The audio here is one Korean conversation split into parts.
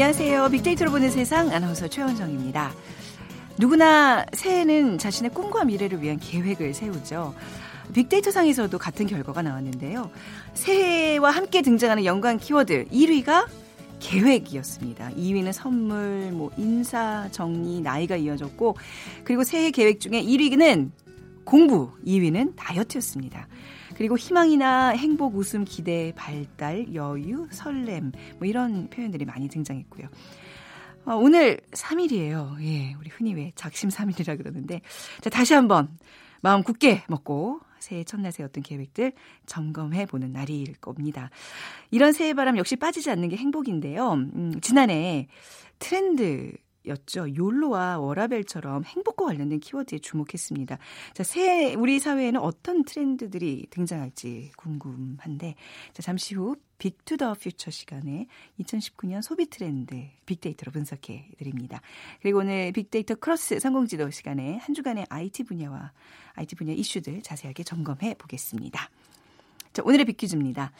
안녕하세요. 빅데이터로 보는 세상 아나운서 최원정입니다. 누구나 새해는 자신의 꿈과 미래를 위한 계획을 세우죠. 빅데이터 상에서도 같은 결과가 나왔는데요. 새해와 함께 등장하는 연관 키워드 1위가 계획이었습니다. 2위는 선물, 뭐 인사, 정리, 나이가 이어졌고 그리고 새해 계획 중에 1위는 공부, 2위는 다이어트였습니다. 그리고 희망이나 행복, 웃음, 기대, 발달, 여유, 설렘 뭐 이런 표현들이 많이 등장했고요. 어, 오늘 3일이에요. 예, 우리 흔히 왜 작심 3일이라 그러는데 자 다시 한번 마음 굳게 먹고 새해 첫날 세웠던 계획들 점검해 보는 날일 겁니다. 이런 새해 바람 역시 빠지지 않는 게 행복인데요. 음, 지난해 트렌드 였죠. 욜로와 워라벨처럼 행복과 관련된 키워드에 주목했습니다. 자, 새 우리 사회에는 어떤 트렌드들이 등장할지 궁금한데 자, 잠시 후 Big to the Future 시간에 2019년 소비 트렌드 빅데이터로 분석해 드립니다. 그리고 오늘 빅데이터 크로스 성공지도 시간에 한 주간의 IT 분야와 IT 분야 이슈들 자세하게 점검해 보겠습니다. 자, 오늘의 빅퀴즈입니다.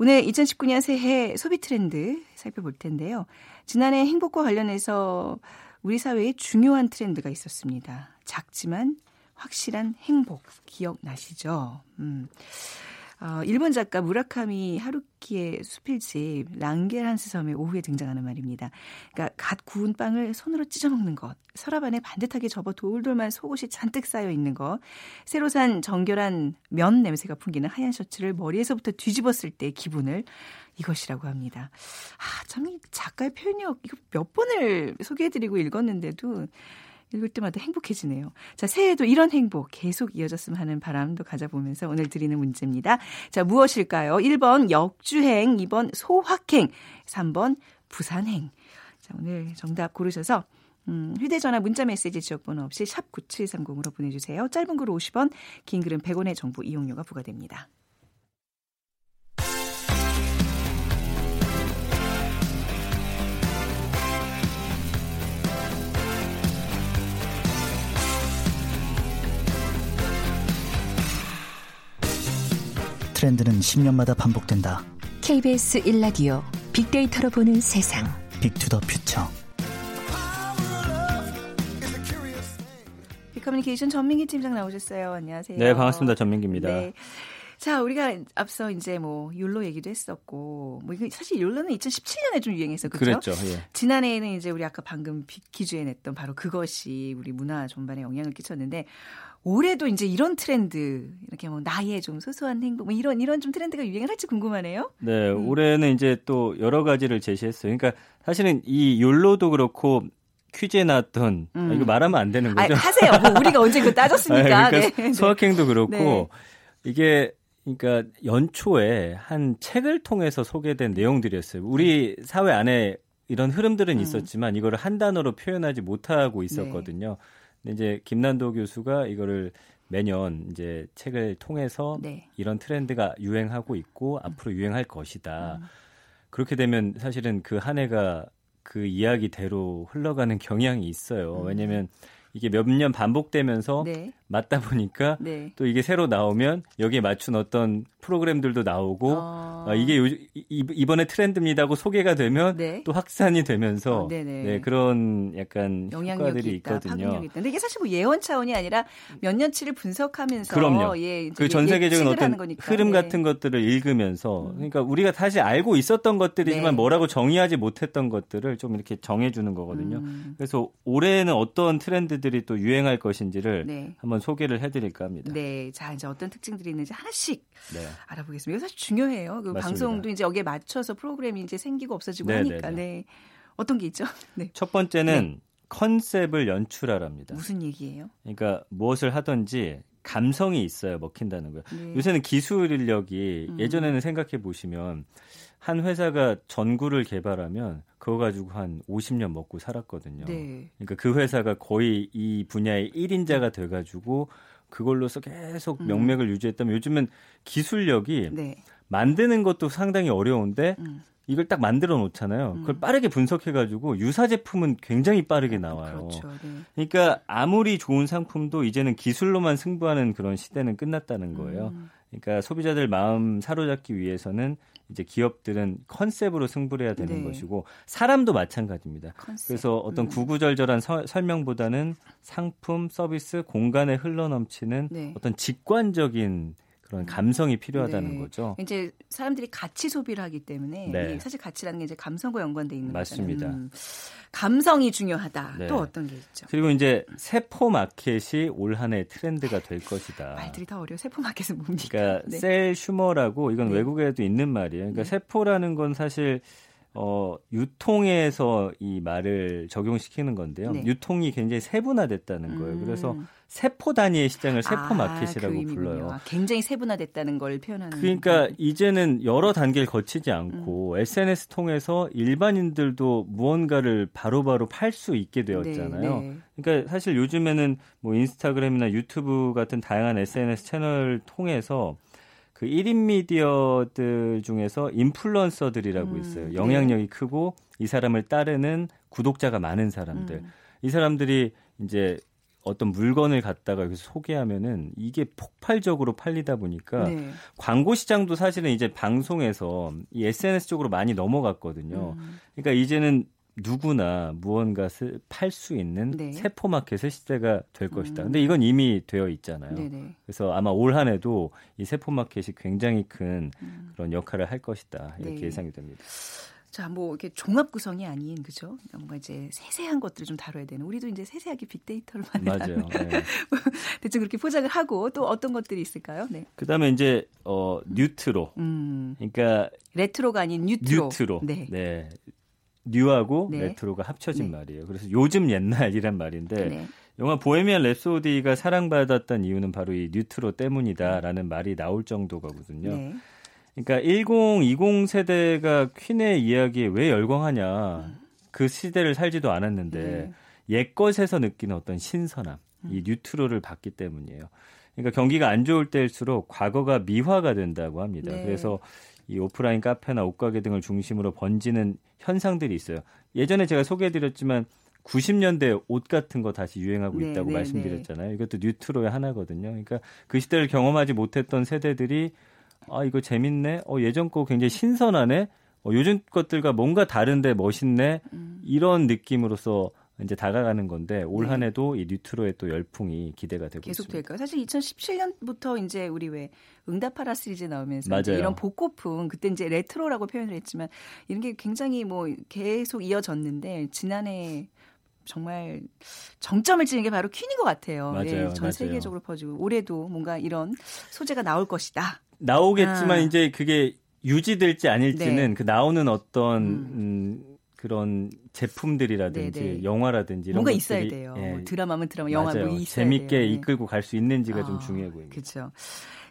오늘 2019년 새해 소비 트렌드 살펴볼 텐데요. 지난해 행복과 관련해서 우리 사회에 중요한 트렌드가 있었습니다. 작지만 확실한 행복 기억나시죠? 음. 어, 일본 작가 무라카미 하루키의 수필집 랑게란스 섬의 오후에 등장하는 말입니다. 그러니까 갓 구운 빵을 손으로 찢어 먹는 것, 서랍 안에 반듯하게 접어 돌돌만 속옷이 잔뜩 쌓여 있는 것, 새로 산 정결한 면 냄새가 풍기는 하얀 셔츠를 머리에서부터 뒤집었을 때의 기분을 이것이라고 합니다. 아, 참 작가의 표현력 이거 몇 번을 소개해드리고 읽었는데도 읽을 때마다 행복해지네요. 자, 새해에도 이런 행복 계속 이어졌으면 하는 바람도 가져보면서 오늘 드리는 문제입니다. 자, 무엇일까요? 1번 역주행, 2번 소확행, 3번 부산행. 자, 오늘 정답 고르셔서 음, 휴대전화 문자메시지 지역번호 없이 샵 9730으로 보내주세요. 짧은 글 50원, 긴 글은 100원의 정보 이용료가 부과됩니다. 트렌드는 10년마다 반복된다. KBS 1라디오 빅데이터로 보는 세상. 빅투더 퓨처. 빅커뮤니케이션 전민기 팀장 나오셨어요. 안녕하세요. 네, 반갑습니다. 전민기입니다. 네. 자, 우리가 앞서 이제 뭐 율로 얘기도 했었고, 뭐 이거 사실 율로는 2017년에 좀 유행해서 그렇죠. 그랬죠. 예. 지난해에는 이제 우리 아까 방금 기주에 냈던 바로 그것이 우리 문화 전반에 영향을 끼쳤는데 올해도 이제 이런 트렌드 이렇게 뭐 나의 좀 소소한 행복 뭐 이런 이런 좀 트렌드가 유행을 할지 궁금하네요. 네, 음. 올해는 이제 또 여러 가지를 제시했어요. 그러니까 사실은 이 욜로도 그렇고 퀴즈에 나왔던 음. 아, 이거 말하면 안 되는 거죠? 아, 하세요. 뭐 우리가 언제 그 따졌습니까? 아, 그러니까 네. 소확행도 그렇고 네. 이게 그러니까 연초에 한 책을 통해서 소개된 내용들이었어요. 우리 사회 안에 이런 흐름들은 음. 있었지만 이거를 한 단어로 표현하지 못하고 있었거든요. 네. 근데 이제 김난도 교수가 이거를 매년 이제 책을 통해서 네. 이런 트렌드가 유행하고 있고 음. 앞으로 유행할 것이다. 음. 그렇게 되면 사실은 그 한 해가 그 이야기대로 흘러가는 경향이 있어요. 음. 왜냐면 이게 몇 년 반복되면서 네. 맞다 보니까 네. 또 이게 새로 나오면 여기에 맞춘 어떤 프로그램들도 나오고 어... 아, 이게 요, 이, 번에 트렌드입니다 고 소개가 되면 네. 또 확산이 되면서 어, 네, 그런 약간 효과들이 있다, 있거든요. 근데 이게 사실 뭐 예언 차원이 아니라 몇 년치를 분석하면서 그럼요. 예, 그전 세계적인 어떤 흐름 네. 같은 것들을 읽으면서 음. 그러니까 우리가 사실 알고 있었던 것들이지만 네. 뭐라고 정의하지 못했던 것들을 좀 이렇게 정해주는 거거든요. 음. 그래서 올해는 어떤 트렌드들이 또 유행할 것인지를 네. 한번 한번 소개를 해드릴까 합니다. 네, 자 이제 어떤 특징들이 있는지 하나씩 네. 알아보겠습니다. 이거 사실 중요해요. 그 방송도 이제 여기에 맞춰서 프로그램이 이제 생기고 없어지고 네, 하니까 네, 네. 네. 어떤 게 있죠? 네. 첫 번째는 네. 컨셉을 연출하랍니다. 무슨 얘기예요? 그러니까 무엇을 하든지 감성이 있어야 먹힌다는 거예요. 네. 요새는 기술 인력이 음. 예전에는 생각해 보시면 한 회사가 전구를 개발하면 그거 가지고 한 50년 먹고 살았거든요. 네. 그러니까 그 회사가 거의 이 분야의 1인자가 돼 가지고 그걸로서 계속 음. 명맥을 음. 유지했다면 요즘은 기술력이 네. 만드는 것도 상당히 어려운데 음. 이걸 딱 만들어 놓잖아요. 음. 그걸 빠르게 분석해 가지고 유사 제품은 굉장히 빠르게 나와요. 그렇죠. 네. 그러니까 아무리 좋은 상품도 이제는 기술로만 승부하는 그런 시대는 끝났다는 거예요. 음. 그러니까 소비자들 마음 사로잡기 위해서는 이제 기업들은 컨셉으로 승부를 해야 되는 네. 것이고 사람도 마찬가지입니다. 컨셉. 그래서 어떤 음. 구구절절한 서- 설명보다는 상품, 서비스, 공간에 흘러넘치는 네. 어떤 직관적인 그런 감성이 필요하다는 네. 거죠. 이제 사람들이 가치 소비를 하기 때문에 네. 이 사실 가치라는 게 이제 감성과 연관돼 있는 맞습니다. 음. 감성이 중요하다. 네. 또 어떤 게 있죠? 그리고 이제 세포 마켓이 올 한 해 트렌드가 될 것이다. 말들이 더 어려워. 세포 마켓은 뭡니까? 그러니까 네. 셀 슈머라고 이건 네. 외국에도 있는 말이에요. 그러니까 네. 세포라는 건 사실 어 유통에서 이 말을 적용시키는 건데요. 네. 유통이 굉장히 세분화됐다는 거예요. 음. 그래서 세포 단위의 시장을 세포 아, 마켓이라고 그. 불러요. 아, 굉장히 세분화됐다는 걸 표현하는. 그러니까 거군요. 이제는 여러 단계를 거치지 않고 SNS 통해서 일반인들도 무언가를 바로바로 팔 수 있게 되었잖아요. 네, 네. 그러니까 사실 요즘에는 뭐 인스타그램이나 유튜브 같은 다양한 SNS 채널을 통해서 그 1인 미디어들 중에서 인플루언서들이라고 음, 있어요. 네. 영향력이 크고 이 사람을 따르는 구독자가 많은 사람들. 음. 이 사람들이 이제 어떤 물건을 갖다가 여기서 소개하면은 이게 폭발적으로 팔리다 보니까 네. 광고 시장도 사실은 이제 방송에서 이 SNS 쪽으로 많이 넘어갔거든요. 음. 그러니까 이제는 누구나 무언가를 팔 수 있는 네. 세포 마켓의 시대가 될 것이다. 음. 근데 이건 이미 되어 있잖아요. 네네. 그래서 아마 올 한해도 이 세포 마켓이 굉장히 큰 음. 그런 역할을 할 것이다. 이렇게 네. 예상이 됩니다. 자, 뭐 이렇게 종합 구성이 아닌 그죠? 뭔가 이제 세세한 것들을 좀 다뤄야 되는. 우리도 이제 세세하게 빅데이터를 맞아요. 만들어 네. 대충 그렇게 포장을 하고 또 어떤 것들이 있을까요? 네. 그다음에 이제 어 newtro. 음. 그러니까 retro가 아닌 newtro. newtro. 네. 네. new하고 네. retro가 합쳐진 네. 말이에요. 그래서 요즘 옛날이란 말인데 네. 영화 보헤미안 랩소디가 사랑받았던 이유는 바로 이 newtro 때문이다라는 말이 나올 정도거든요. 네. 그러니까 1020 세대가 퀸의 이야기에 왜 열광하냐. 그 시대를 살지도 않았는데 네. 옛것에서 느끼는 어떤 신선함, 음. 이 뉴트로를 받기 때문이에요. 그러니까 경기가 안 좋을 때일수록 과거가 미화가 된다고 합니다. 네. 그래서 이 오프라인 카페나 옷가게 등을 중심으로 번지는 현상들이 있어요. 예전에 제가 소개해드렸지만 90년대 옷 같은 거 다시 유행하고 네, 있다고 네, 말씀드렸잖아요. 이것도 뉴트로의 하나거든요. 그러니까 그 시대를 경험하지 못했던 세대들이 아 이거 재밌네. 어 예전 거 굉장히 신선하네. 어, 요즘 것들과 뭔가 다른데 멋있네. 음. 이런 느낌으로서 이제 다가가는 건데 올 네. 한해도 이 뉴트로의 또 열풍이 기대가 되고 계속 있습니다. 될까요? 사실 2017년부터 이제 우리 왜 응답하라 시리즈 나오면서 이런 복고풍 그때 이제 레트로라고 표현을 했지만 이런 게 굉장히 뭐 계속 이어졌는데 지난해 정말 정점을 찍은 게 바로 퀸인 것 같아요. 맞아요, 예, 전 맞아요. 세계적으로 퍼지고 올해도 뭔가 이런 소재가 나올 것이다. 나오겠지만 아. 이제 그게 유지될지 아닐지는 네. 그 나오는 어떤 음. 음, 그런 제품들이라든지 네, 네. 영화라든지 이런 뭔가 것들이 있어야 돼요. 예, 뭐 드라마면 드라마, 영화 맞아요. 뭐 있어야 재밌게 돼요. 네. 이끌고 갈 수 있는지가 좀 아, 중요해 보입니다. 그렇죠.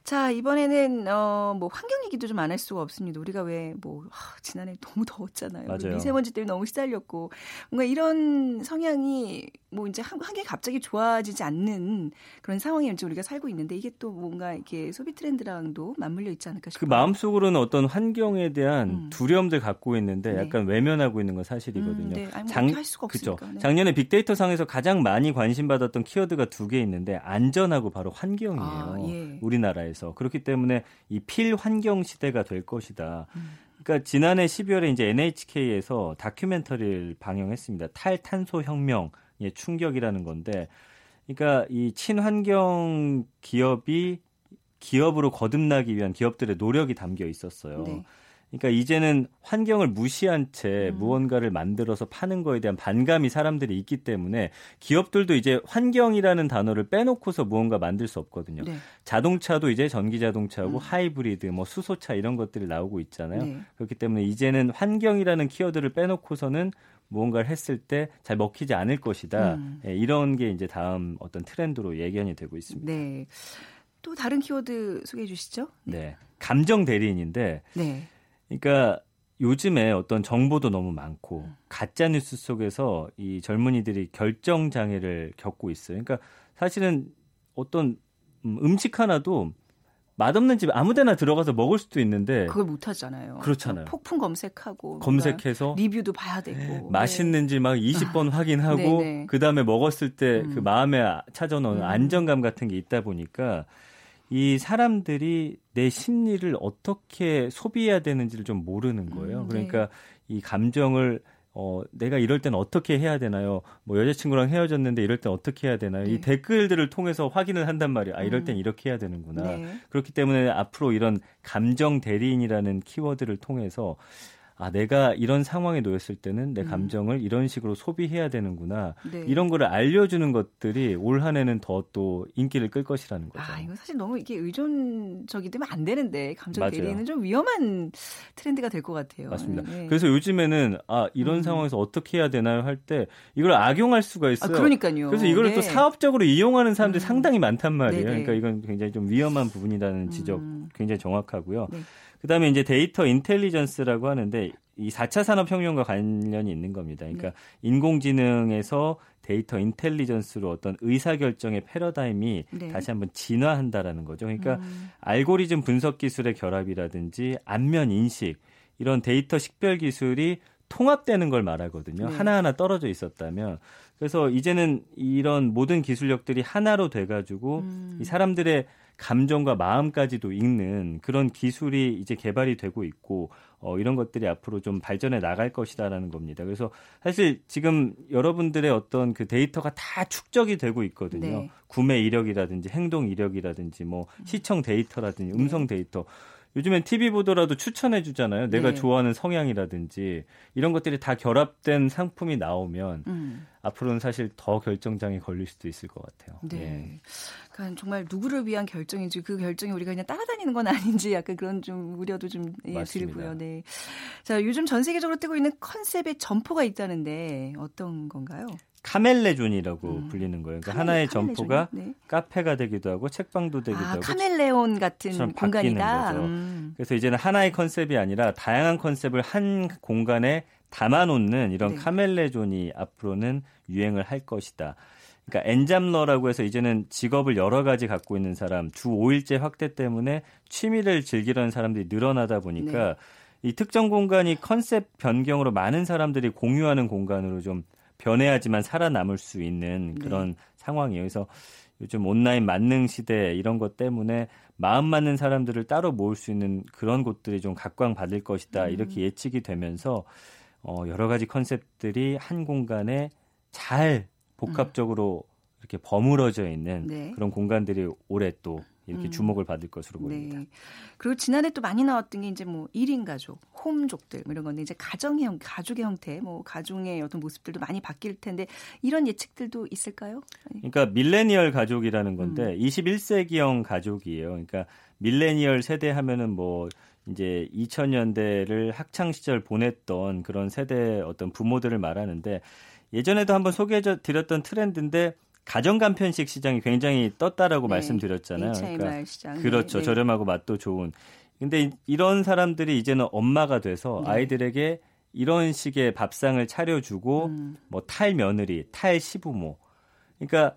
자 이번에는 어 뭐 환경 얘기도 좀 안 할 수가 없습니다. 우리가 왜뭐 지난해 너무 더웠잖아요. 맞아요. 미세먼지 때문에 너무 시달렸고 뭔가 이런 성향이 뭐 이제 한- 환경이 갑자기 좋아지지 않는 그런 상황에 이제 우리가 살고 있는데 이게 또 뭔가 이렇게 소비 트렌드랑도 맞물려 있지 않을까 그 싶어요. 마음속으로는 어떤 환경에 대한 음. 두려움들 갖고 있는데 네. 약간 외면하고 있는 건 사실이거든요. 음, 네. 아니, 뭐 장- 할 수가. 없으니까. 네. 작년에 빅데이터 상에서 가장 많이 관심 받았던 키워드가 두 개 있는데 안전하고 바로 환경이에요. 아, 예. 우리나라에서 그렇기 때문에 이 필환경 시대가 될 것이다. 음. 그러니까 지난해 12월에 이제 NHK에서 다큐멘터리를 방영했습니다. 탈탄소 혁명의 충격이라는 건데, 그러니까 이 친환경 기업이 기업으로 거듭나기 위한 기업들의 노력이 담겨 있었어요. 네. 그러니까 이제는 환경을 무시한 채 음. 무언가를 만들어서 파는 거에 대한 반감이 사람들이 있기 때문에 기업들도 이제 환경이라는 단어를 빼놓고서 무언가 만들 수 없거든요. 네. 자동차도 이제 전기 자동차하고 음. 하이브리드, 뭐 수소차 이런 것들이 나오고 있잖아요. 네. 그렇기 때문에 이제는 환경이라는 키워드를 빼놓고서는 무언가를 했을 때 잘 먹히지 않을 것이다. 음. 예, 이런 게 이제 다음 어떤 트렌드로 예견이 되고 있습니다. 네. 또 다른 키워드 소개해 주시죠. 네. 감정 대리인인데 네. 그러니까 요즘에 어떤 정보도 너무 많고 가짜 뉴스 속에서 이 젊은이들이 결정 장애를 겪고 있어요. 그러니까 사실은 어떤 음, 음식 하나도 맛없는 집 아무데나 들어가서 먹을 수도 있는데 그걸 못 하잖아요. 그렇잖아요. 폭풍 검색하고 검색해서 리뷰도 봐야 되고 맛있는지 막 20번 확인하고 네, 네. 그 다음에 먹었을 때그 음. 마음에 찾아오는 음. 안정감 같은 게 있다 보니까 이 사람들이 내 심리를 어떻게 소비해야 되는지를 좀 모르는 거예요. 음, 네. 그러니까 이 감정을 어, 내가 이럴 땐 어떻게 해야 되나요? 뭐 여자친구랑 헤어졌는데 이럴 땐 어떻게 해야 되나요? 네. 이 댓글들을 통해서 확인을 한단 말이에요. 아, 이럴 땐 음. 이렇게 해야 되는구나. 네. 그렇기 때문에 앞으로 이런 감정 대리인이라는 키워드를 통해서 아, 내가 이런 상황에 놓였을 때는 내 음. 감정을 이런 식으로 소비해야 되는구나. 네. 이런 거를 알려주는 것들이 올 한 해는 더 또 인기를 끌 것이라는 거죠. 아, 이거 사실 너무 이게 의존적이 되면 안 되는데 감정 맞아요. 대리는 좀 위험한 트렌드가 될 것 같아요. 맞습니다. 네. 그래서 요즘에는 아 이런 음. 상황에서 어떻게 해야 되나요 할 때 이걸 악용할 수가 아, 있어요. 그러니까요. 그래서 이거를 네. 또 사업적으로 이용하는 사람들이 음. 상당히 많단 말이에요. 네네. 그러니까 이건 굉장히 좀 위험한 부분이라는 지적 음. 굉장히 정확하고요. 네. 그다음에 이제 데이터 intelligence라고 하는데 이 4차 산업혁명과 관련이 있는 겁니다. 그러니까 네. 인공지능에서 데이터 intelligence로 어떤 의사결정의 패러다임이 네. 다시 한번 진화한다라는 거죠. 그러니까 음. 알고리즘 분석 기술의 결합이라든지 안면 인식 이런 데이터 식별 기술이 통합되는 걸 말하거든요. 네. 하나하나 떨어져 있었다면 그래서 이제는 이런 모든 기술력들이 하나로 돼가지고 음. 이 사람들의 감정과 마음까지도 읽는 그런 기술이 이제 개발이 되고 있고 어, 이런 것들이 앞으로 좀 발전해 나갈 것이다라는 겁니다. 그래서 사실 지금 여러분들의 어떤 그 데이터가 다 축적이 되고 있거든요. 네. 구매 이력이라든지 행동 이력이라든지 뭐 시청 데이터라든지 음성 데이터. 요즘엔 TV 보더라도 추천해 주잖아요. 내가 네. 좋아하는 성향이라든지 이런 것들이 다 결합된 상품이 나오면 음. 앞으로는 사실 더 결정장애 걸릴 수도 있을 것 같아요. 네. 예. 그러니까 정말 누구를 위한 결정인지 그 결정이 우리가 그냥 따라다니는 건 아닌지 약간 그런 좀 우려도 좀 예. 들고요. 네. 자, 요즘 전 세계적으로 뜨고 있는 컨셉의 점포가 있다는데 어떤 건가요? 카멜레존이라고 음. 불리는 거예요. 그러니까 카멜- 하나의 카멜레존이요? 점포가 네. 카페가 되기도 하고 책방도 되기도 아, 하고 카멜레온 같은 공간이다. 거죠. 음. 그래서 이제는 하나의 컨셉이 아니라 다양한 컨셉을 한 공간에 담아놓는 이런 네. 카멜레존이 앞으로는 유행을 할 것이다. 그러니까 엔잡러라고 해서 이제는 직업을 여러 가지 갖고 있는 사람, 주 5일제 확대 때문에 취미를 즐기려는 사람들이 늘어나다 보니까 네. 이 특정 공간이 컨셉 변경으로 많은 사람들이 공유하는 공간으로 좀 변해야지만 살아남을 수 있는 네. 그런 상황이에요. 그래서 요즘 온라인 만능 시대 이런 것 때문에 마음 맞는 사람들을 따로 모을 수 있는 그런 곳들이 좀 각광받을 것이다. 음. 이렇게 예측이 되면서 어, 여러 가지 컨셉들이 한 공간에 잘 복합적으로 이렇게 버무러져 있는 네. 그런 공간들이 올해 또 이렇게 음. 주목을 받을 것으로 보입니다. 네. 그리고 지난해 또 많이 나왔던 게 이제 뭐 1인 가족, 홈족들 뭐 이런 건데 이제 가정의 형, 가족의 형태, 뭐 가정의 어떤 모습들도 많이 바뀔 텐데 이런 예측들도 있을까요? 그러니까 밀레니얼 가족이라는 건데 음. 21세기형 가족이에요. 그러니까 밀레니얼 세대 하면은 뭐 이제 2000년대를 학창 시절 보냈던 그런 세대 어떤 부모들을 말하는데 예전에도 한번 소개해 드렸던 트렌드인데 가정 간편식 시장이 굉장히 떴다라고 네. 말씀드렸잖아요. 그러니까 시장. 그렇죠. 네. 저렴하고 맛도 좋은. 근데 이- 이런 사람들이 이제는 엄마가 돼서 네. 아이들에게 이런 식의 밥상을 차려주고 음. 뭐 탈 며느리, 탈 시부모. 그러니까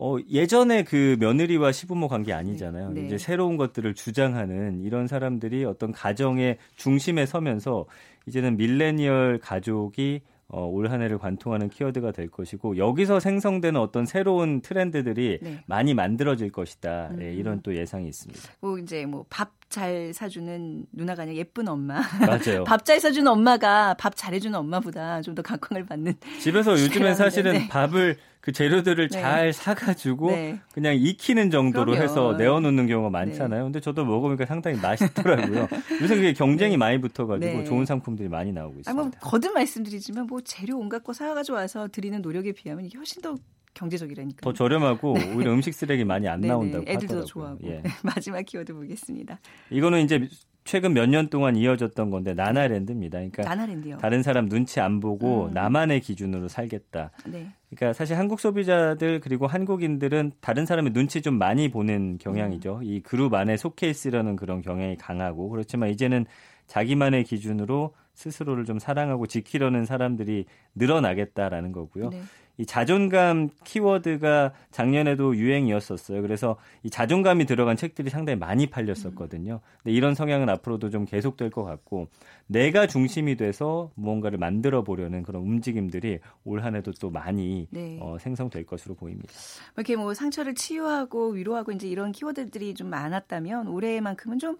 어, 예전에 그 며느리와 시부모 관계 아니잖아요. 네. 네. 이제 새로운 것들을 주장하는 이런 사람들이 어떤 가정의 중심에 서면서 이제는 밀레니얼 가족이 어, 올 한 해를 관통하는 키워드가 될 것이고 여기서 생성되는 어떤 새로운 트렌드들이 네. 많이 만들어질 것이다. 음. 예, 이런 또 예상이 있습니다. 뭐 이제 뭐 밥 잘 사주는 누나가 아니라 예쁜 엄마. 맞아요. 밥 잘 사주는 엄마가 밥 잘해주는 엄마보다 좀 더 각광을 받는. 집에서 요즘엔 사실은 네. 밥을 그 재료들을 네. 잘 사가지고 네. 그냥 익히는 정도로 그럼요. 해서 내어놓는 경우가 많잖아요. 근데 저도 먹어보니까 상당히 맛있더라고요. 요새 그게 경쟁이 많이 붙어가지고 네. 좋은 상품들이 많이 나오고 아니 있습니다. 뭐 거듭 말씀드리지만 뭐 재료 온갖 거 사가지고 와서 드리는 노력에 비하면 이게 훨씬 더 경제적이라니까. 더 저렴하고 오히려 음식 쓰레기 많이 안 네네. 나온다고 애들도 하더라고요. 좋아하고. 예. 마지막 키워드 보겠습니다. 이거는 이제 최근 몇 년 동안 이어졌던 건데 나나랜드입니다. 그러니까 나나랜드요. 다른 사람 눈치 안 보고 음. 나만의 기준으로 살겠다. 네. 그러니까 사실 한국 소비자들 그리고 한국인들은 다른 사람의 눈치 좀 많이 보는 경향이죠. 이 그룹 안에 속해 있으려는 그런 경향이 강하고 그렇지만 이제는 자기만의 기준으로 스스로를 좀 사랑하고 지키려는 사람들이 늘어나겠다라는 거고요. 네. 이 자존감 키워드가 작년에도 유행이었었어요. 그래서 이 자존감이 들어간 책들이 상당히 많이 팔렸었거든요. 근데 이런 성향은 앞으로도 좀 계속될 것 같고 내가 중심이 돼서 무언가를 만들어 보려는 그런 움직임들이 올 한해도 또 많이 네. 어, 생성될 것으로 보입니다. 이렇게 뭐 상처를 치유하고 위로하고 이제 이런 키워드들이 좀 많았다면 올해만큼은 좀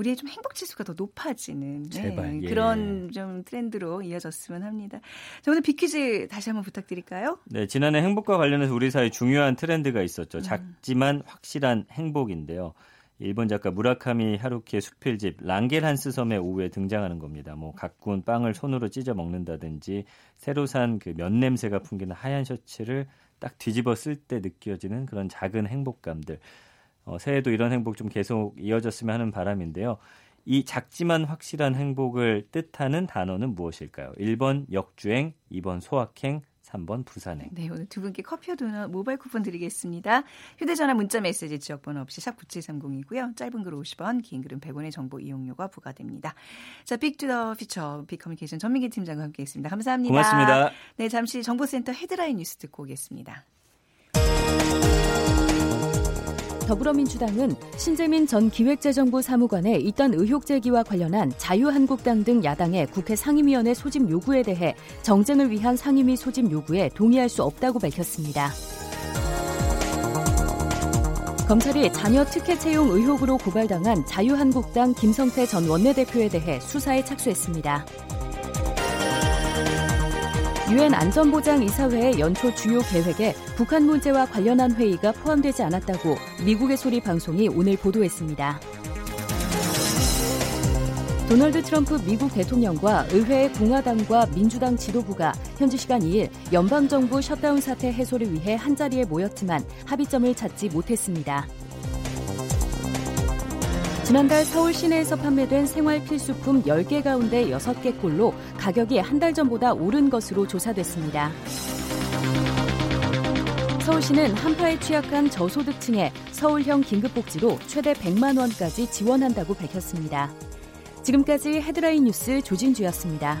우리의 좀 행복 지수가 더 높아지는 네, 예. 그런 좀 트렌드로 이어졌으면 합니다. 자, 오늘 비퀴즈 다시 한번 부탁드릴까요? 네, 지난해 행복과 관련해서 우리 사회 중요한 트렌드가 있었죠. 음. 작지만 확실한 행복인데요. 일본 작가 무라카미 하루키의 수필집 랑겔한스 섬의 오후에 등장하는 겁니다. 뭐 가꾼 빵을 손으로 찢어 먹는다든지 새로 산 그 면 냄새가 풍기는 하얀 셔츠를 딱 뒤집어 쓸 때 느껴지는 그런 작은 행복감들. 어, 새해도 이런 행복 좀 계속 이어졌으면 하는 바람인데요. 이 작지만 확실한 행복을 뜻하는 단어는 무엇일까요? 1번 역주행, 2번 소확행, 3번 부산행. 네, 오늘 두 분께 커피와 도넛 모바일 쿠폰 드리겠습니다. 휴대전화 문자 메시지 지역번호 없이 샵 9730이고요. 짧은 글 50원, 긴 글은 100원의 정보 이용료가 부과됩니다. 자, Big to the Future 빅커뮤니케이션 전민기 팀장과 함께했습니다. 감사합니다. 고맙습니다. 네, 잠시 정보센터 헤드라인 뉴스 듣고 오겠습니다. 더불어민주당은 신재민 전 기획재정부 사무관의 잇단 의혹 제기와 관련한 자유한국당 등 야당의 국회 상임위원회 소집 요구에 대해 정쟁을 위한 상임위 소집 요구에 동의할 수 없다고 밝혔습니다. 검찰이 자녀 특혜 채용 의혹으로 고발당한 자유한국당 김성태 전 원내대표에 대해 수사에 착수했습니다. 유엔 안전보장이사회의 연초 주요 계획에 북한 문제와 관련한 회의가 포함되지 않았다고 미국의 소리 방송이 오늘 보도했습니다. 도널드 트럼프 미국 대통령과 의회의 공화당과 민주당 지도부가 현지 시간 2일 연방정부 셧다운 사태 해소를 위해 한자리에 모였지만 합의점을 찾지 못했습니다. 지난달 서울 시내에서 판매된 생활 필수품 10개 가운데 6개 꼴로 가격이 한 달 전보다 오른 것으로 조사됐습니다. 서울시는 한파에 취약한 저소득층에 서울형 긴급복지로 최대 100만 원까지 지원한다고 밝혔습니다. 지금까지 헤드라인 뉴스 조진주였습니다.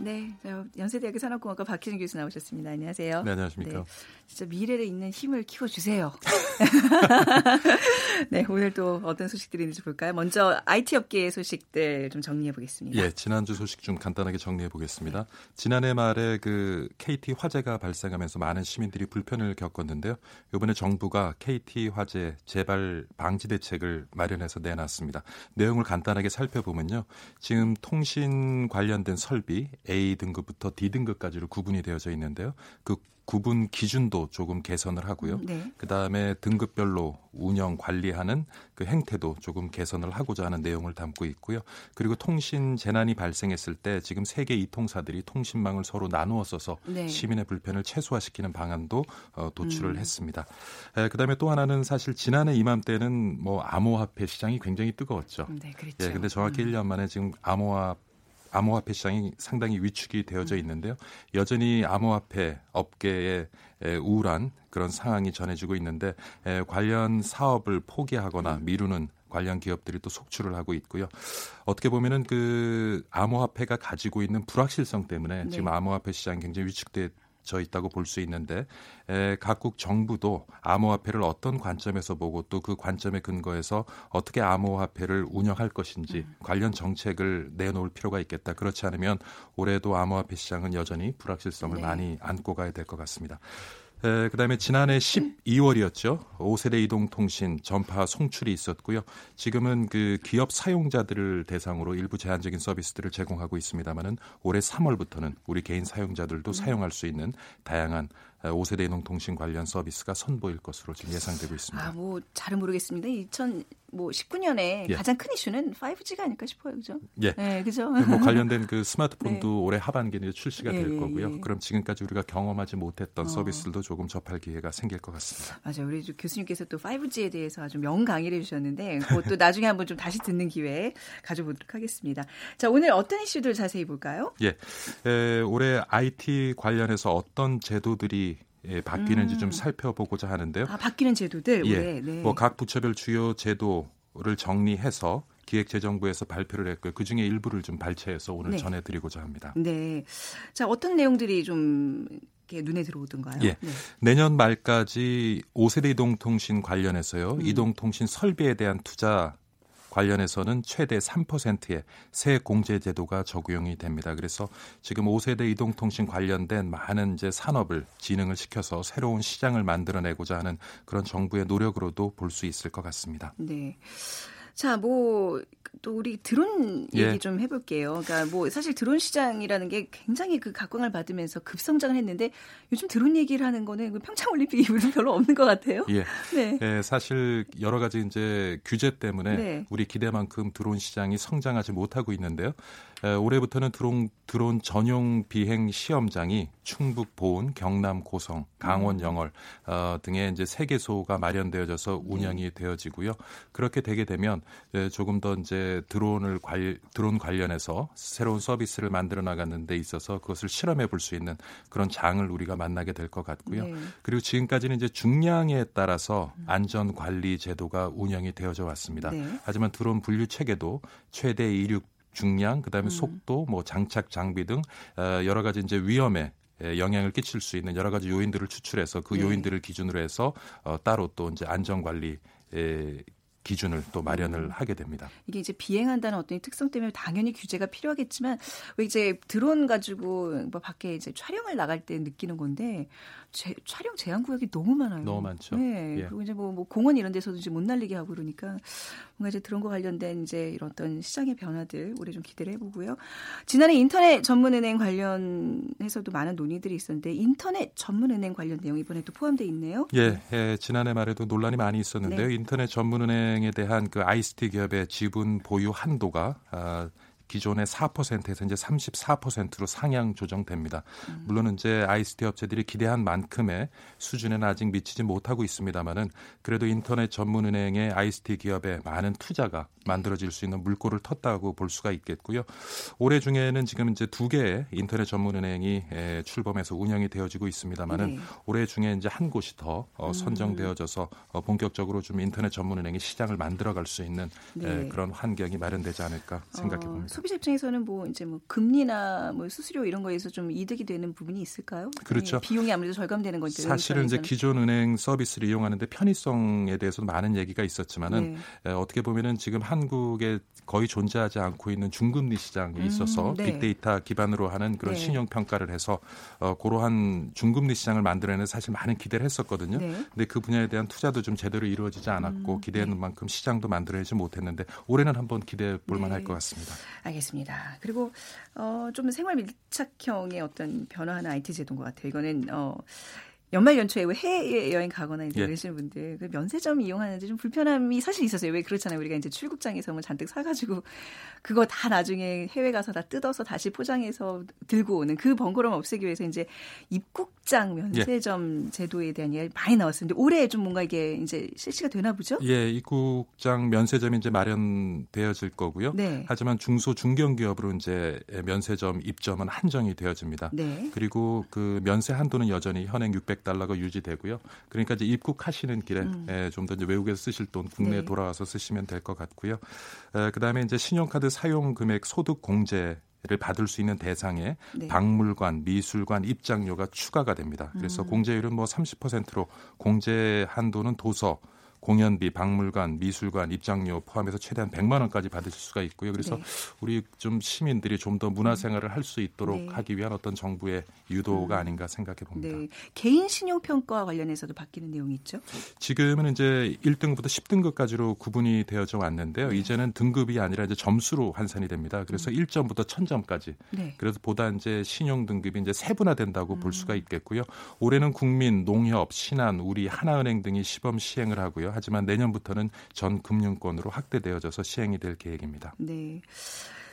네, 연세대학교 산업공학과 박희준 교수 나오셨습니다. 안녕하세요. 네, 안녕하십니까. 네, 진짜 미래를 잇는 힘을 키워주세요. 네, 오늘 또 어떤 소식들이 있는지 볼까요? 먼저 IT 업계의 소식들 좀 정리해 보겠습니다. 예, 지난주 소식 좀 간단하게 정리해 보겠습니다. 지난해 말에 그 KT 화재가 발생하면서 많은 시민들이 불편을 겪었는데요. 이번에 정부가 KT 화재 재발 방지 대책을 마련해서 내놨습니다. 내용을 간단하게 살펴보면요. 지금 통신 관련된 설비 A 등급부터 D 등급까지로 구분이 되어져 있는데요. 그 구분 기준도 조금 개선을 하고요. 음, 네. 그다음에 등급별로 운영 관리하는 그 행태도 조금 개선을 하고자 하는 내용을 담고 있고요. 그리고 통신 재난이 발생했을 때 지금 세계 이통사들이 통신망을 서로 나누어 써서 네. 시민의 불편을 최소화시키는 방안도 어, 도출을 음. 했습니다. 에, 그다음에 또 하나는 사실 지난해 이맘때는 뭐 암호화폐 시장이 굉장히 뜨거웠죠. 네, 그렇죠. 예, 근데 정확히 음. 1년 만에 지금 암호화 암호화폐 시장이 상당히 위축이 되어져 음. 있는데요. 여전히 암호화폐 업계에 우울한 그런 상황이 전해지고 있는데 관련 사업을 포기하거나 음. 미루는 관련 기업들이 또 속출을 하고 있고요. 어떻게 보면은 그 암호화폐가 가지고 있는 불확실성 때문에 네. 지금 암호화폐 시장이 굉장히 위축돼 져 있다고 볼 수 있는데 에, 각국 정부도 암호화폐를 어떤 관점에서 보고 또 그 관점에 근거해서 어떻게 암호화폐를 운영할 것인지 음. 관련 정책을 내놓을 필요가 있겠다. 그렇지 않으면 올해도 암호화폐 시장은 여전히 불확실성을 네. 많이 안고 가야 될 것 같습니다. 에, 그다음에 지난해 12월이었죠. 5세대 이동통신 전파 송출이 있었고요. 지금은 그 기업 사용자들을 대상으로 일부 제한적인 서비스들을 제공하고 있습니다만은 올해 3월부터는 우리 개인 사용자들도 사용할 수 있는 다양한 5세대 이동통신 관련 서비스가 선보일 것으로 지금 예상되고 있습니다. 아, 뭐 잘은 모르겠습니다. 2019년에 예. 가장 큰 이슈는 5G가 아닐까 싶어요. 그죠? 예. 네, 그죠? 뭐 관련된 그 스마트폰도 네. 올해 하반기에 출시가 될 예, 예, 거고요. 예. 그럼 지금까지 우리가 경험하지 못했던 어. 서비스들도 조금 접할 기회가 생길 것 같습니다. 맞아요. 우리 교수님께서 또 5G에 대해서 아주 명 강의를 해 주셨는데 그것도 나중에 한번 좀 다시 듣는 기회 가져보도록 하겠습니다. 자, 오늘 어떤 이슈들 자세히 볼까요? 예. 에, 올해 IT 관련해서 어떤 제도들이 예, 바뀌는지 음. 좀 살펴보고자 하는데요. 아, 바뀌는 제도들. 예. 네. 뭐각 부처별 주요 제도를 정리해서 기획재정부에서 발표를 했고요. 그 중에 일부를 좀 발췌해서 오늘 네. 전해드리고자 합니다. 네. 자, 어떤 내용들이 좀 눈에 들어오던가요? 예. 네. 내년 말까지 5세대 이동통신 관련해서요. 음. 이동통신 설비에 대한 투자 관련해서는 최대 3%의 새 공제 제도가 적용이 됩니다. 그래서 지금 5세대 이동통신 관련된 많은 이제 산업을 진흥을 시켜서 새로운 시장을 만들어내고자 하는 그런 정부의 노력으로도 볼 수 있을 것 같습니다. 네. 자, 뭐, 또 우리 드론 얘기 예. 좀 해볼게요. 그러니까 뭐 사실 드론 시장이라는 게 굉장히 그 각광을 받으면서 급성장을 했는데 요즘 드론 얘기를 하는 거는 그 평창 올림픽 이후로는 별로 없는 것 같아요. 예. 네. 예, 사실 여러 가지 이제 규제 때문에 네. 우리 기대만큼 드론 시장이 성장하지 못하고 있는데요. 올해부터는 드론, 드론 전용 비행 시험장이 충북 보은, 경남 고성, 강원 음. 영월 어, 등의 이제 세 개소가 마련되어져서 네. 운영이 되어지고요. 그렇게 되게 되면 조금 더 이제 드론을 관 드론 관련해서 새로운 서비스를 만들어 나가는 데 있어서 그것을 실험해 볼 수 있는 그런 장을 우리가 만나게 될 것 같고요. 네. 그리고 지금까지는 이제 중량에 따라서 음. 안전 관리 제도가 운영이 되어져 왔습니다. 네. 하지만 드론 분류 체계도 최대 이륙 중량, 그다음에 음. 속도, 뭐 장착 장비 등 어, 여러 가지 이제 위험에 영향을 끼칠 수 있는 여러 가지 요인들을 추출해서 그 네. 요인들을 기준으로 해서 어, 따로 또 이제 안전 관리 기준을 또 마련을 음. 하게 됩니다. 이게 이제 비행한다는 어떤 특성 때문에 당연히 규제가 필요하겠지만 이제 드론 가지고 뭐 밖에 이제 촬영을 나갈 때 느끼는 건데 제, 촬영 제한 구역이 너무 많아요. 너무 많죠. 네. 예. 그리고 이제 뭐, 뭐, 공원 이런 데서도 이제 못 날리게 하고 그러니까 뭔가 이제 드론과 관련된 이제 이런 어떤 시장의 변화들 올해 좀 기대를 해보고요. 지난해 인터넷 전문은행 관련해서도 많은 논의들이 있었는데 인터넷 전문은행 관련 내용 이번에 또 포함되어 있네요. 예, 예, 지난해 말에도 논란이 많이 있었는데요. 네. 인터넷 전문은행에 대한 그 ICT 기업의 지분 보유 한도가 아, 기존의 4%에서 이제 34%로 상향 조정됩니다. 음. 물론 이제 ICT 업체들이 기대한 만큼의 수준에는 아직 미치지 못하고 있습니다만은 그래도 인터넷 전문 은행의 ICT 기업에 많은 투자가 만들어질 수 있는 물꼬를 텄다고 볼 수가 있겠고요. 올해 중에는 지금 이제 두 개의 인터넷 전문 은행이 출범해서 운영이 되어지고 있습니다만은 네. 올해 중에 이제 한 곳이 더 어, 음. 선정되어져서 어, 본격적으로 좀 인터넷 전문 은행이 시장을 만들어갈 수 있는 네. 그런 환경이 마련되지 않을까 생각해 어, 봅니다. 소비자 입장에서는 뭐 이제 뭐 금리나 뭐 수수료 이런 거에서 좀 이득이 되는 부분이 있을까요? 그렇죠. 네, 비용이 아무래도 절감되는 거니까. 사실은 이제 기존 은행 서비스를 이용하는데 편의성에 대해서도 많은 얘기가 있었지만은 네. 어떻게 보면은 지금 한국에 거의 존재하지 않고 있는 중금리 시장이 있어서 음, 네. 빅데이터 기반으로 하는 그런 네. 신용 평가를 해서 어, 그러한 중금리 시장을 만들어내는 사실 많은 기대를 했었거든요. 네. 근데 그 분야에 대한 투자도 좀 제대로 이루어지지 않았고 음, 기대하는 네. 만큼 시장도 만들어내지 못했는데 올해는 한번 기대해 볼 만할 것 같습니다. 알겠습니다. 그리고 어, 좀 생활 밀착형의 어떤 변화하는 IT 제도인 것 같아요. 이거는 어, 연말 연초에 왜 해외 여행 가거나 이제 예. 그러시는 분들 그 면세점 이용하는데 좀 불편함이 사실 있었어요. 왜 그렇잖아요. 우리가 이제 출국장에서 뭐 잔뜩 사가지고 그거 다 나중에 해외 가서 다 뜯어서 다시 포장해서 들고 오는 그 번거로움 없애기 위해서 이제 입국장 면세점 예. 제도에 대한 이야기 많이 나왔었는데 올해 좀 뭔가 이게 이제 실시가 되나 보죠? 예, 입국장 면세점이 이제 마련되어질 거고요. 네. 하지만 중소 중견기업으로 이제 면세점 입점은 한정이 되어집니다. 네. 그리고 그 면세 한도는 여전히 현행 600 달러가 유지되고요. 그러니까 이제 입국하시는 길에 음. 예, 좀더 이제 외국에서 쓰실 돈 국내에 네. 돌아와서 쓰시면 될 것 같고요. 에, 그다음에 이제 신용카드 사용 금액 소득 공제 를 받을 수 있는 대상에 네. 박물관, 미술관 입장료가 추가가 됩니다. 그래서 음. 공제율은 뭐 30%로 공제 한도는 도서, 공연비, 박물관, 미술관 입장료 포함해서 최대한 100만 원까지 받으실 수가 있고요. 그래서 네. 우리 좀 시민들이 좀 더 문화 생활을 할 수 있도록 네. 하기 위한 어떤 정부의 유도가 음. 아닌가 생각해 봅니다. 네. 개인 신용 평가 관련해서도 바뀌는 내용이 있죠? 지금은 이제 1등급부터 10등급까지로 구분이 되어져 왔는데요. 네. 이제는 등급이 아니라 이제 점수로 환산이 됩니다. 그래서 음. 1점부터 1000점까지. 네. 그래서 보다 이제 신용 등급이 이제 세분화된다고 음. 볼 수가 있겠고요. 올해는 국민, 농협, 신한, 우리 하나은행 등이 시범 시행을 하고요. 하지만 내년부터는 전 금융권으로 확대되어져서 시행이 될 계획입니다. 네.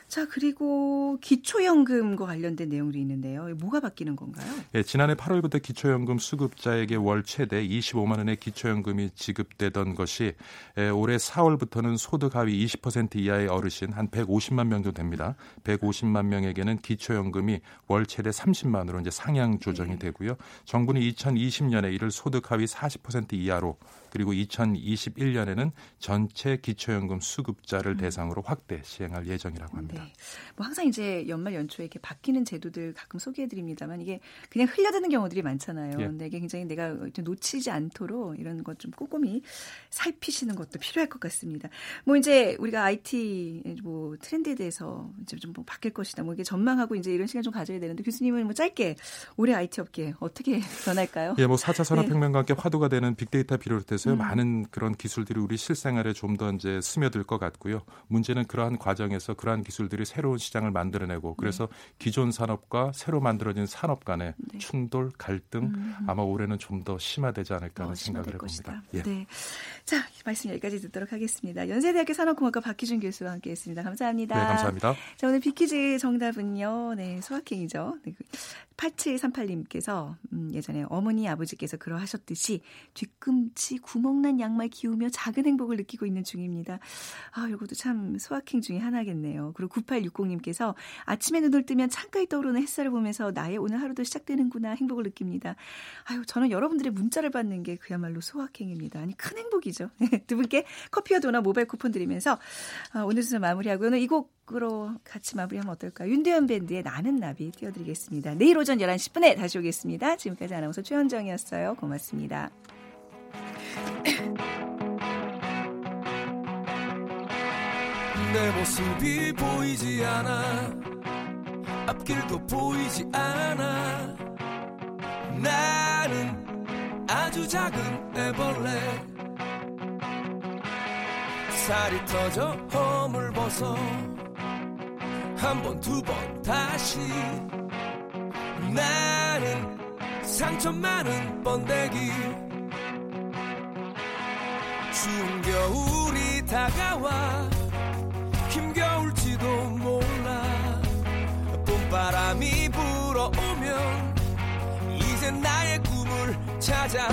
자, 그리고 기초연금과 관련된 내용도 있는데요. 뭐가 바뀌는 건가요? 예, 지난해 8월부터 기초연금 수급자에게 월 최대 25만 원의 기초연금이 지급되던 것이 예, 올해 4월부터는 소득 하위 20% 이하의 어르신 한 150만 명 정도 됩니다. 150만 명에게는 기초연금이 월 최대 30만 원으로 이제 상향 조정이 네. 되고요. 정부는 2020년에 이를 소득 하위 40% 이하로 그리고 2021년에는 전체 기초연금 수급자를 음. 대상으로 확대 시행할 예정이라고 합니다. 네. 뭐 항상 이제 연말 연초에 이렇게 바뀌는 제도들 가끔 소개해 드립니다만 이게 그냥 흘려드는 경우들이 많잖아요. 예. 근데 이게 굉장히 내가 놓치지 않도록 이런 것 좀 꼼꼼히 살피시는 것도 필요할 것 같습니다. 뭐 이제 우리가 IT 뭐 트렌드에 대해서 이제 좀 뭐 바뀔 것이다. 뭐 이게 전망하고 이제 이런 시간 좀 가져야 되는데 교수님은 뭐 짧게 올해 IT 업계 어떻게 변할까요? 예, 뭐 4차 산업혁명과 함께 화두가 되는 빅데이터 비롯해서 있어요. 음. 많은 그런 기술들이 우리 실생활에 좀 더 이제 스며들 것 같고요. 문제는 그러한 과정에서 그러한 기술들이 새로운 시장을 만들어내고 그래서 네. 기존 산업과 새로 만들어진 산업 간의 네. 충돌, 갈등 음. 아마 올해는 좀 더 심화되지 않을까 하는 어, 생각을 해봅니다. 예. 네. 자, 말씀 여기까지 듣도록 하겠습니다. 연세대학교 산업공학과 박희준 교수와 함께 했습니다. 감사합니다. 네, 감사합니다. 자, 오늘 빅퀴즈 정답은요. 네, 소확행이죠. 네, 8738님께서 음, 예전에 어머니 아버지께서 그러하셨듯이 뒤꿈치 구멍난 양말 기우며 작은 행복을 느끼고 있는 중입니다. 아, 이것도 참 소확행 중에 하나겠네요. 그리고 9860님께서 아침에 눈을 뜨면 창가에 떠오르는 햇살을 보면서 나의 오늘 하루도 시작되는구나 행복을 느낍니다. 아유, 저는 여러분들의 문자를 받는 게 그야말로 소확행입니다. 아니, 큰 행복이죠. 두 분께 커피와 도넛 모바일 쿠폰 드리면서 아, 오늘 순서 마무리하고요. 오늘 이 곡 으로 같이 마무리하면 어떨까요? 윤대현 밴드의 나는 나비 띄워드리겠습니다. 내일 오전 11시 10분에 다시 오겠습니다. 지금까지 아나운서 최현정이었어요. 고맙습니다. 내 모습이 보이지 않아. 앞길도 보이지 않아. 나는 아주 작은 애벌레. 살이 터져 허물 벗어. 한 번, 두 번, 다시. 나는 상처 많은 번데기 추운 겨울이 다가와 힘겨울지도 몰라. 봄바람이 불어오면 이제 나의 꿈을 찾아